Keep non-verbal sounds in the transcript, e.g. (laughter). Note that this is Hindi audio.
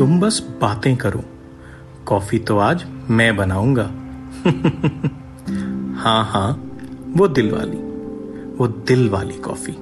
तुम बस बातें करो। कॉफ़ी तो आज मैं बनाऊँगा। (laughs) हाँ हाँ वो दिल वाली, वो दिल वाली कॉफ़ी।